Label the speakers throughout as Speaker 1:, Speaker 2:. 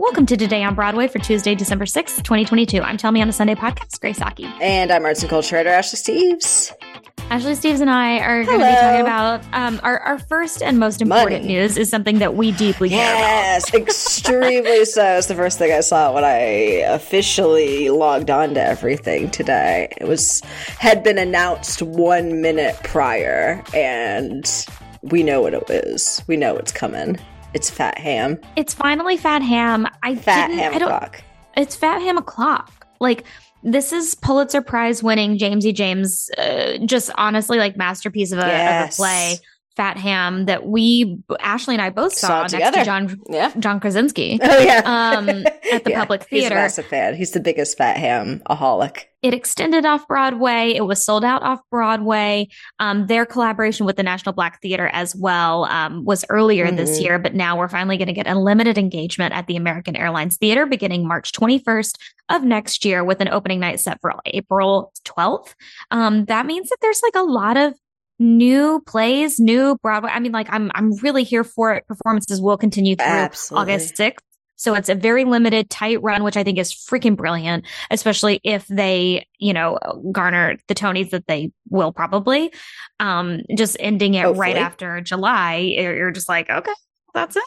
Speaker 1: Welcome to Today on Broadway for Tuesday, December 6th, 2022. I'm Tell Me on a Sunday podcast, Grace Aki.
Speaker 2: And I'm arts and culture editor Ashley Steves.
Speaker 1: Ashley Steves and I are going to be talking about um, our, our first and most important
Speaker 2: Money.
Speaker 1: news is something that we deeply care about.
Speaker 2: Yes, extremely so. It's the first thing I saw when I officially logged on to everything today. It was had been announced one minute prior, and we know what it is. We know it's coming. It's Fat Ham.
Speaker 1: It's finally Fat Ham. I
Speaker 2: Fat Ham
Speaker 1: I don't,
Speaker 2: o'clock.
Speaker 1: It's Fat Ham o'clock. Like this is Pulitzer Prize winning James E. James, uh, just honestly like masterpiece of a, of a play. Fat Ham that we Ashley and I both saw,
Speaker 2: Saw together.
Speaker 1: to John
Speaker 2: Yeah.
Speaker 1: John Krasinski.
Speaker 2: Oh yeah.
Speaker 1: Um, at the Public
Speaker 2: He's a
Speaker 1: Theater.
Speaker 2: massive fan. He's the biggest Fat Ham aholic.
Speaker 1: It extended off Broadway. It was sold out off Broadway. Um, their collaboration with the National Black Theater as well um, was earlier this
Speaker 2: Mhm.
Speaker 1: year, but now we're finally going to get a limited engagement at the American Airlines Theater beginning March 21st of next year with an opening night set for April 12th. Um, that means that there's like a lot of new plays, new Broadway. I mean, like I'm I'm really here for it. Performances will continue through
Speaker 2: Absolutely.
Speaker 1: August 6th. So it's a very limited, tight run, which I think is freaking brilliant, especially if they, you know, garner the Tonys that they will probably. Um, just ending it right after July, you're, just like, okay, that's it.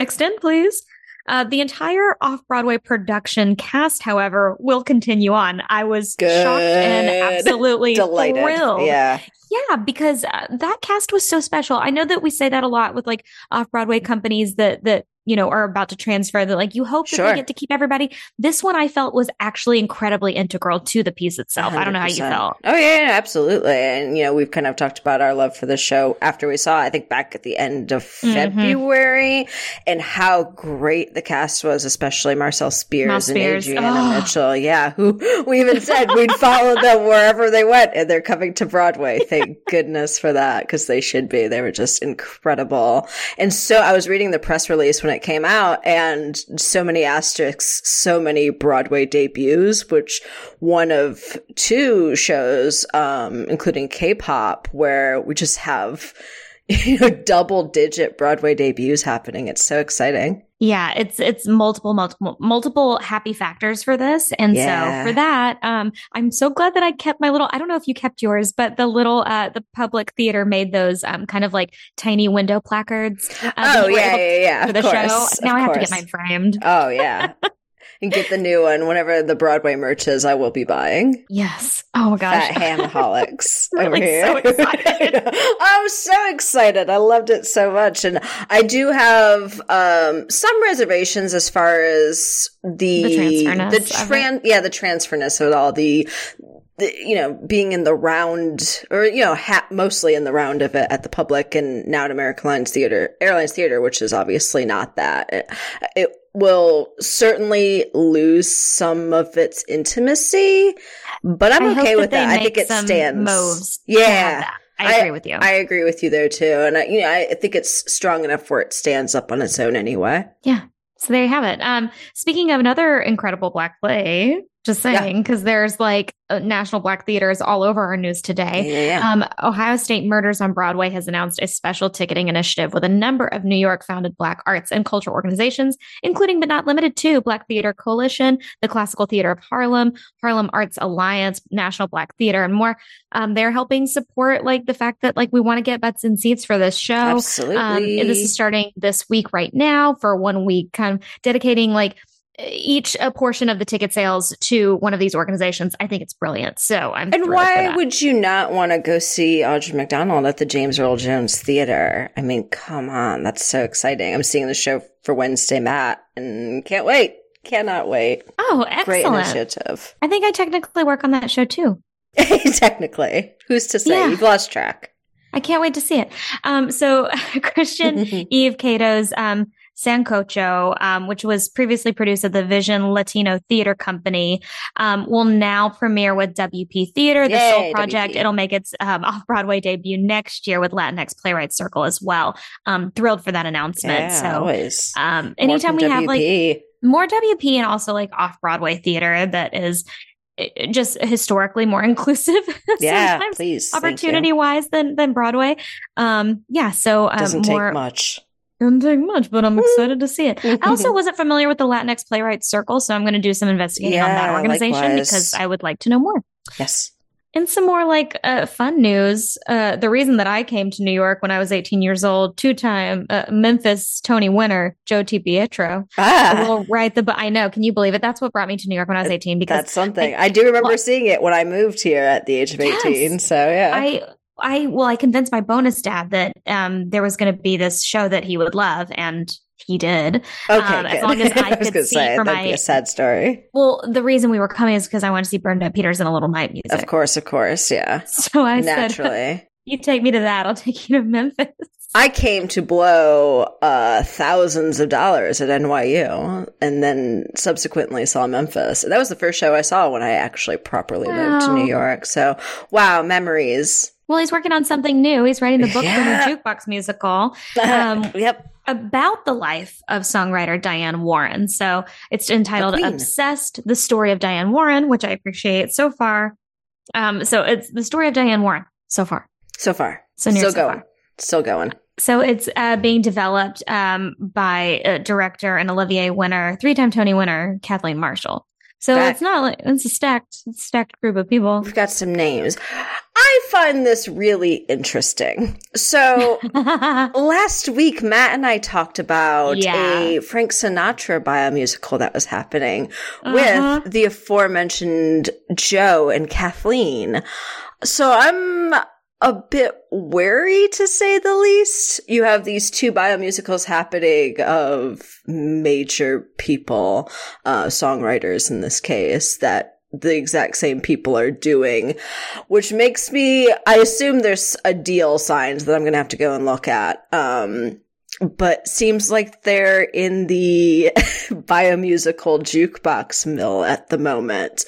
Speaker 1: Extend, please. Uh, the entire off Broadway production cast, however, will continue on. I was shocked and absolutely
Speaker 2: Delighted.
Speaker 1: thrilled.
Speaker 2: Yeah.
Speaker 1: Yeah, because uh, that cast was so special. I know that we say that a lot with like off Broadway companies that that you know are about to transfer. That like you hope that
Speaker 2: Sure.
Speaker 1: they get to keep everybody. This one I felt was actually incredibly integral to the piece itself. I don't know how you felt.
Speaker 2: Oh yeah, yeah, absolutely. And you know, we've kind of talked about our love for the show after we saw, I think back at the end of
Speaker 1: Mhm.
Speaker 2: February, and how great the cast was, especially Marcel Spears, and
Speaker 1: Spears.
Speaker 2: Adrianna
Speaker 1: Oh.
Speaker 2: Mitchell. Yeah, who we even said we'd follow them wherever they went, and they're coming to Broadway. Thank goodness for that, because they should be. They were just incredible. And so I was reading the press release when it came out, and so many asterisks, so many Broadway debuts, which one of two shows, um, including K-pop, where we just have you know double digit Broadway debuts happening. It's so exciting.
Speaker 1: Yeah, it's it's multiple, multiple, multiple happy factors for this, and
Speaker 2: Yeah.
Speaker 1: so for that, um, I'm so glad that I kept my little. I don't know if you kept yours, but the little, uh, the public theater made those, um, kind of like tiny window placards. Uh,
Speaker 2: oh yeah, yeah, yeah.
Speaker 1: for
Speaker 2: Of
Speaker 1: the
Speaker 2: course,
Speaker 1: show. Now I have to get mine framed.
Speaker 2: Oh yeah. And get the new one whenever the Broadway merch is. I will be buying.
Speaker 1: Yes. Oh my gosh.
Speaker 2: Fat hamaholics over here.
Speaker 1: so excited.
Speaker 2: I'm so excited. I loved it so much, and I do have um, some reservations as far as the
Speaker 1: The transferness
Speaker 2: the tran yeah the transferness of all the. The, you know, being in the round, or you know, ha- mostly in the round of it at the public, and now at American Airlines Theater, Airlines Theater, which is obviously not that. It, it will certainly lose some of its intimacy, but I'm
Speaker 1: I
Speaker 2: okay with that. I think it stands.
Speaker 1: moves.
Speaker 2: Yeah.
Speaker 1: I agree with you.
Speaker 2: I agree with you there too, and I, you know, I think it's strong enough where it stands up on its own anyway.
Speaker 1: yeah. So there you have it. Um, speaking of another incredible black play, just saying, because there's like uh, national black theaters all over our news today.
Speaker 2: Yeah, yeah.
Speaker 1: Um, Ohio State Murders on Broadway has announced a special ticketing initiative with a number of New York founded Black arts and culture organizations, including but not limited to Black Theater Coalition, the Classical Theater of Harlem, Harlem Arts Alliance, National Black Theater, and more. Um, they're helping support like the fact that like we want to get butts in seats for this show.
Speaker 2: Absolutely.
Speaker 1: Um, and this is starting this week right now for one week, kind of dedicating like each a portion of the ticket sales to one of these organizations. I think it's brilliant. So I'm
Speaker 2: and why would you not want to go see Audra McDonald at the James Earl Jones Theater? I mean, come on, that's so exciting. I'm seeing the show for Wednesday, Matt, and can't wait. Cannot wait.
Speaker 1: Oh,
Speaker 2: Great
Speaker 1: excellent.
Speaker 2: initiative.
Speaker 1: I think I technically work on that show too.
Speaker 2: Technically, who's to say?
Speaker 1: Yeah.
Speaker 2: You've lost track.
Speaker 1: I can't wait to see it. Um, so Christin Eve Cato's um, Sancocho, um, which was previously produced at the Vision Latino Theater Company, um, will now premiere with WP Theater, the
Speaker 2: Yay,
Speaker 1: Sol Project.
Speaker 2: WP.
Speaker 1: It'll make its um, off Broadway debut next year with Latinx Playwrights Circle as well. Um, thrilled for that announcement.
Speaker 2: yeah,
Speaker 1: so,
Speaker 2: always.
Speaker 1: um, anytime we
Speaker 2: from
Speaker 1: have like more WP and also like off Broadway theater that is just historically more inclusive.
Speaker 2: yeah, please.
Speaker 1: opportunity wise than than Broadway. Um, yeah, so um,
Speaker 2: doesn't
Speaker 1: more
Speaker 2: take much.
Speaker 1: Doesn't take much, but I'm excited to see it. I also wasn't familiar with the Latinx Playwrights Circle, so I'm going to do some investigating on that organization
Speaker 2: likewise.
Speaker 1: because I would like to know more.
Speaker 2: Yes.
Speaker 1: And some more like uh, fun news. Uh, the reason that I came to New York when I was 18 years old, two time uh, Memphis Tony winner, Joe DiPietro,
Speaker 2: Ah,
Speaker 1: will write the book. I know. Can you believe it? That's what brought me to New York when I was 18 because
Speaker 2: that's something. I do remember
Speaker 1: well-
Speaker 2: seeing it when I moved here at the age of
Speaker 1: Yes.
Speaker 2: 18. So, yeah.
Speaker 1: I I well, I convinced my bonus dad that um there was going to be this show that he would love, and he did.
Speaker 2: okay,
Speaker 1: um, as long as I
Speaker 2: was
Speaker 1: could see
Speaker 2: say,
Speaker 1: for
Speaker 2: that'd
Speaker 1: my-
Speaker 2: be a sad story.
Speaker 1: Well, the reason we were coming is because I wanted to see Bernadette Peters in a little night music.
Speaker 2: Of course, of course. Yeah.
Speaker 1: So I said, "You take me to that. I'll take you to Memphis."
Speaker 2: I came to blow uh, thousands of dollars at NYU and then subsequently saw Memphis. That was the first show I saw when I actually properly moved to New York. So, wow, memories.
Speaker 1: Well, he's working on something new. He's writing the book
Speaker 2: Yeah.
Speaker 1: for the jukebox musical Um,
Speaker 2: yep.
Speaker 1: about the life of songwriter Diane Warren. So it's entitled
Speaker 2: queen.
Speaker 1: "Obsessed: The Story of Diane Warren," which I appreciate so far. Um, so it's the story of Diane Warren so far.
Speaker 2: So far.
Speaker 1: So near
Speaker 2: Still
Speaker 1: so
Speaker 2: going.
Speaker 1: far.
Speaker 2: Still going.
Speaker 1: So it's uh, being developed um, by uh, director and Olivier winner, three-time Tony winner Kathleen Marshall. So
Speaker 2: That-
Speaker 1: it's not like it's a stacked, stacked group of people.
Speaker 2: We've got some names. I find this really interesting. So, Last week, Matt and I talked about
Speaker 1: Yeah.
Speaker 2: a Frank Sinatra biomusical that was happening
Speaker 1: Uh-huh.
Speaker 2: with the aforementioned Joe and Kathleen. So I'm a bit wary to say the least. You have these two biomusicals happening of major people, uh, songwriters in this case, that the exact same people are doing, which makes me, I assume there's a deal signed that I'm going to have to go and look at. Um, but seems like they're in the biomusical jukebox mill at the moment.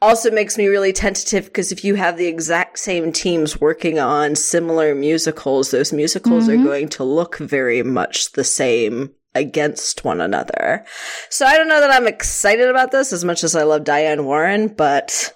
Speaker 2: Also makes me really tentative because if you have the exact same teams working on similar musicals, those musicals are
Speaker 1: Mhm.
Speaker 2: going to look very much the same against one another. So I don't know that I'm excited about this as much as I love Diane Warren, but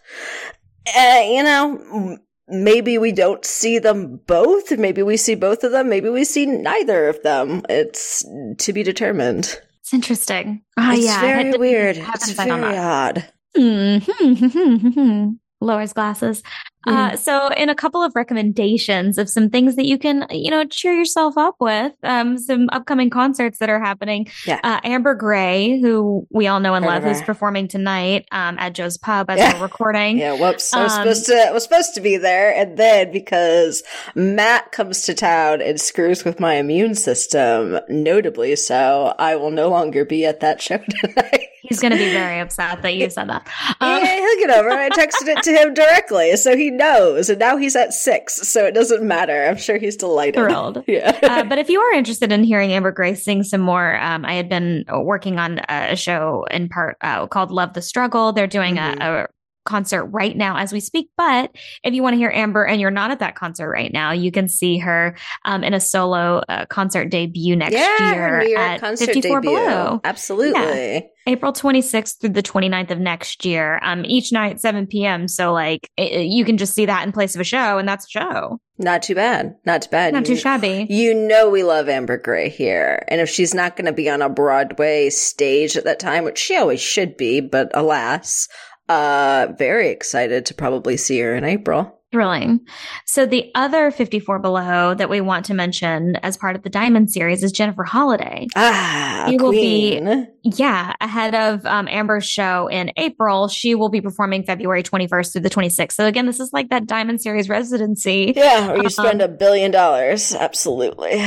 Speaker 2: uh, you know, maybe we don't see them both. Maybe we see both of them. Maybe we see neither of them. It's to be determined.
Speaker 1: It's interesting. Oh,
Speaker 2: it's
Speaker 1: yeah, I
Speaker 2: very
Speaker 1: didn't
Speaker 2: weird.
Speaker 1: have
Speaker 2: It's
Speaker 1: insight on
Speaker 2: very
Speaker 1: that.
Speaker 2: odd.
Speaker 1: Mhm. Lowers glasses. Uh, so, in a couple of recommendations of some things that you can, you know, cheer yourself up with, um, some upcoming concerts that are happening.
Speaker 2: Yeah.
Speaker 1: Uh, Amber Gray, who we all know and
Speaker 2: Heard
Speaker 1: love, who's performing tonight um, at Joe's Pub as
Speaker 2: Yeah.
Speaker 1: we're recording.
Speaker 2: Yeah, whoops. I was
Speaker 1: Um,
Speaker 2: supposed to I was supposed to be there and then because Matt comes to town and screws with my immune system, notably so, I will no longer be at that show tonight.
Speaker 1: He's going to be very upset that you said that. Um,
Speaker 2: yeah, he'll get over it. I texted it to him directly, so he knows. And now he's at six, so it doesn't matter. I'm sure he's delighted.
Speaker 1: Thrilled.
Speaker 2: Yeah.
Speaker 1: uh, but if you are interested in hearing Amber Grace sing some more, um, I had been working on a show in part uh, called Love the Struggle. They're doing
Speaker 2: Mhm.
Speaker 1: a, a concert right now as we speak. But if you want to hear Amber and you're not at that concert right now, you can see her um, in a solo uh, concert debut next
Speaker 2: yeah,
Speaker 1: year at
Speaker 2: concert
Speaker 1: 54
Speaker 2: debut.
Speaker 1: Below.
Speaker 2: Absolutely.
Speaker 1: April 26th through the 29th of next year. Um, each night, 7 p.m. So, like, it, you can just see that in place of a show, and that's a show.
Speaker 2: Not too bad. Not too bad.
Speaker 1: Not too shabby.
Speaker 2: You know we love Amber Gray here. And if she's not going to be on a Broadway stage at that time, which she always should be, but alas, uh, very excited to probably see her in April.
Speaker 1: Thrilling. So the other 54 below that we want to mention as part of the Diamond series is Jennifer Holliday.
Speaker 2: Ah,
Speaker 1: You will be- Yeah, ahead of um, Amber's show in April, she will be performing February 21st through the 26th. So again, this is like that Diamond series residency.
Speaker 2: Yeah, or you spend
Speaker 1: Um,
Speaker 2: a billion dollars. Absolutely.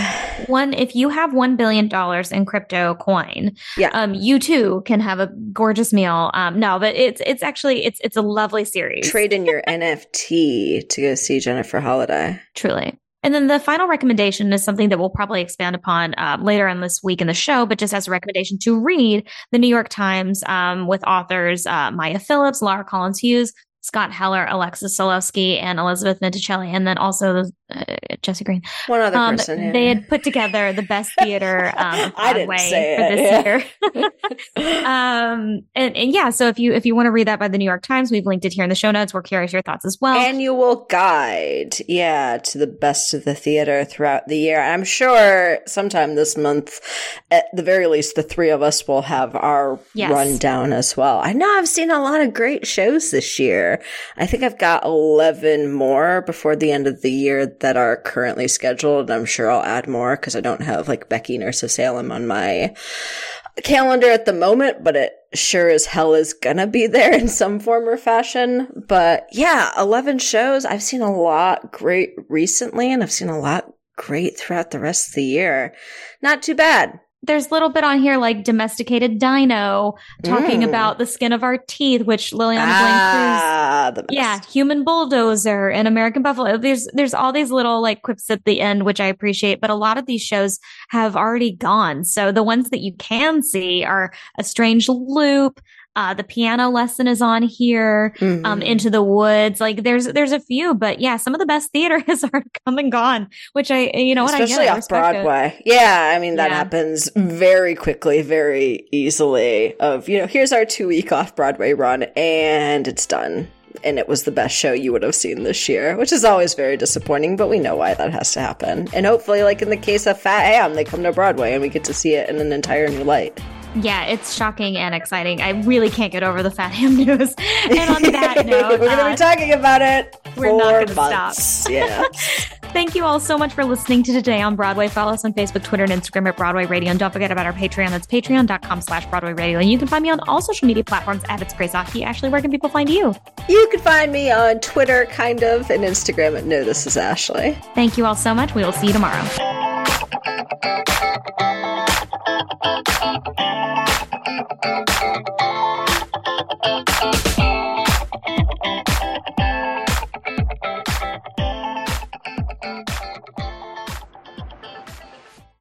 Speaker 1: One, if you have $1 billion in crypto coin,
Speaker 2: Yeah.
Speaker 1: um, you too can have a gorgeous meal. Um, no, but it's, it's actually, it's, it's a lovely series.
Speaker 2: Trade in your NFT to go see Jennifer Holliday.
Speaker 1: Truly. And then the final recommendation is something that we'll probably expand upon uh, later in this week in the show, but just as a recommendation to read the New York Times um, with authors uh, Maya Phillips, Laura Collins Hughes, Scott Heller, Alexis Soloski, and Elisabeth Vincentelli, and then also uh, Jesse Green.
Speaker 2: One other um, person. Yeah.
Speaker 1: They had put together the best theater um, I didn't say for this yeah. year. um, and, and, yeah, so if you if you want to read that by the New York Times, we've linked it here in the show notes. We're curious your thoughts as well.
Speaker 2: Annual guide, yeah, to the best of the theater throughout the year. I'm sure sometime this month, at the very least, the three of us will have our yes. rundown as well. I know I've seen a lot of great shows this year. I think I've got 11 more before the end of the year that are currently scheduled. I'm sure I'll add more because I don't have like Becky Nurse of Salem on my calendar at the moment, but it sure as hell is gonna be there in some form or fashion. But yeah, 11 shows. I've seen a lot great recently and I've seen a lot great throughout the rest of the year. Not too bad
Speaker 1: there's a little bit on here like domesticated dino talking mm. about the skin of our teeth, which Lileana ah, Blain-Cruz, yeah, human bulldozer and American Buffalo. There's there's all these little like quips at the end, which I appreciate. But a lot of these shows have already gone, so the ones that you can see are a strange loop, uh, the piano lesson is on here. Um, mm-hmm. Um, into the woods. Like there's there's a few, but yeah, some of the best theater has already come and gone. Which I you know what
Speaker 2: especially
Speaker 1: I
Speaker 2: off Broadway. It. Yeah, I mean that yeah. happens very quickly, very easily. Of you know, here's our two week off Broadway run, and it's done and it was the best show you would have seen this year, which is always very disappointing, but we know why that has to happen. And hopefully, like in the case of Fat Ham, they come to Broadway and we get to see it in an entire new light.
Speaker 1: Yeah, it's shocking and exciting. I really can't get over the Fat Ham news. And on that note,
Speaker 2: we're going to uh, be talking about it.
Speaker 1: We're not going to stop.
Speaker 2: Yeah.
Speaker 1: Thank you all so much for listening to Today on Broadway. Follow us on Facebook, Twitter, and Instagram at Broadway Radio. And don't forget about our Patreon. That's patreon.com slash Broadway Radio. And you can find me on all social media platforms at It's Grace Aki. Ashley, where can people find you?
Speaker 2: You can find me on Twitter, kind of, and Instagram at No This Is Ashley.
Speaker 1: Thank you all so much. We will see you tomorrow.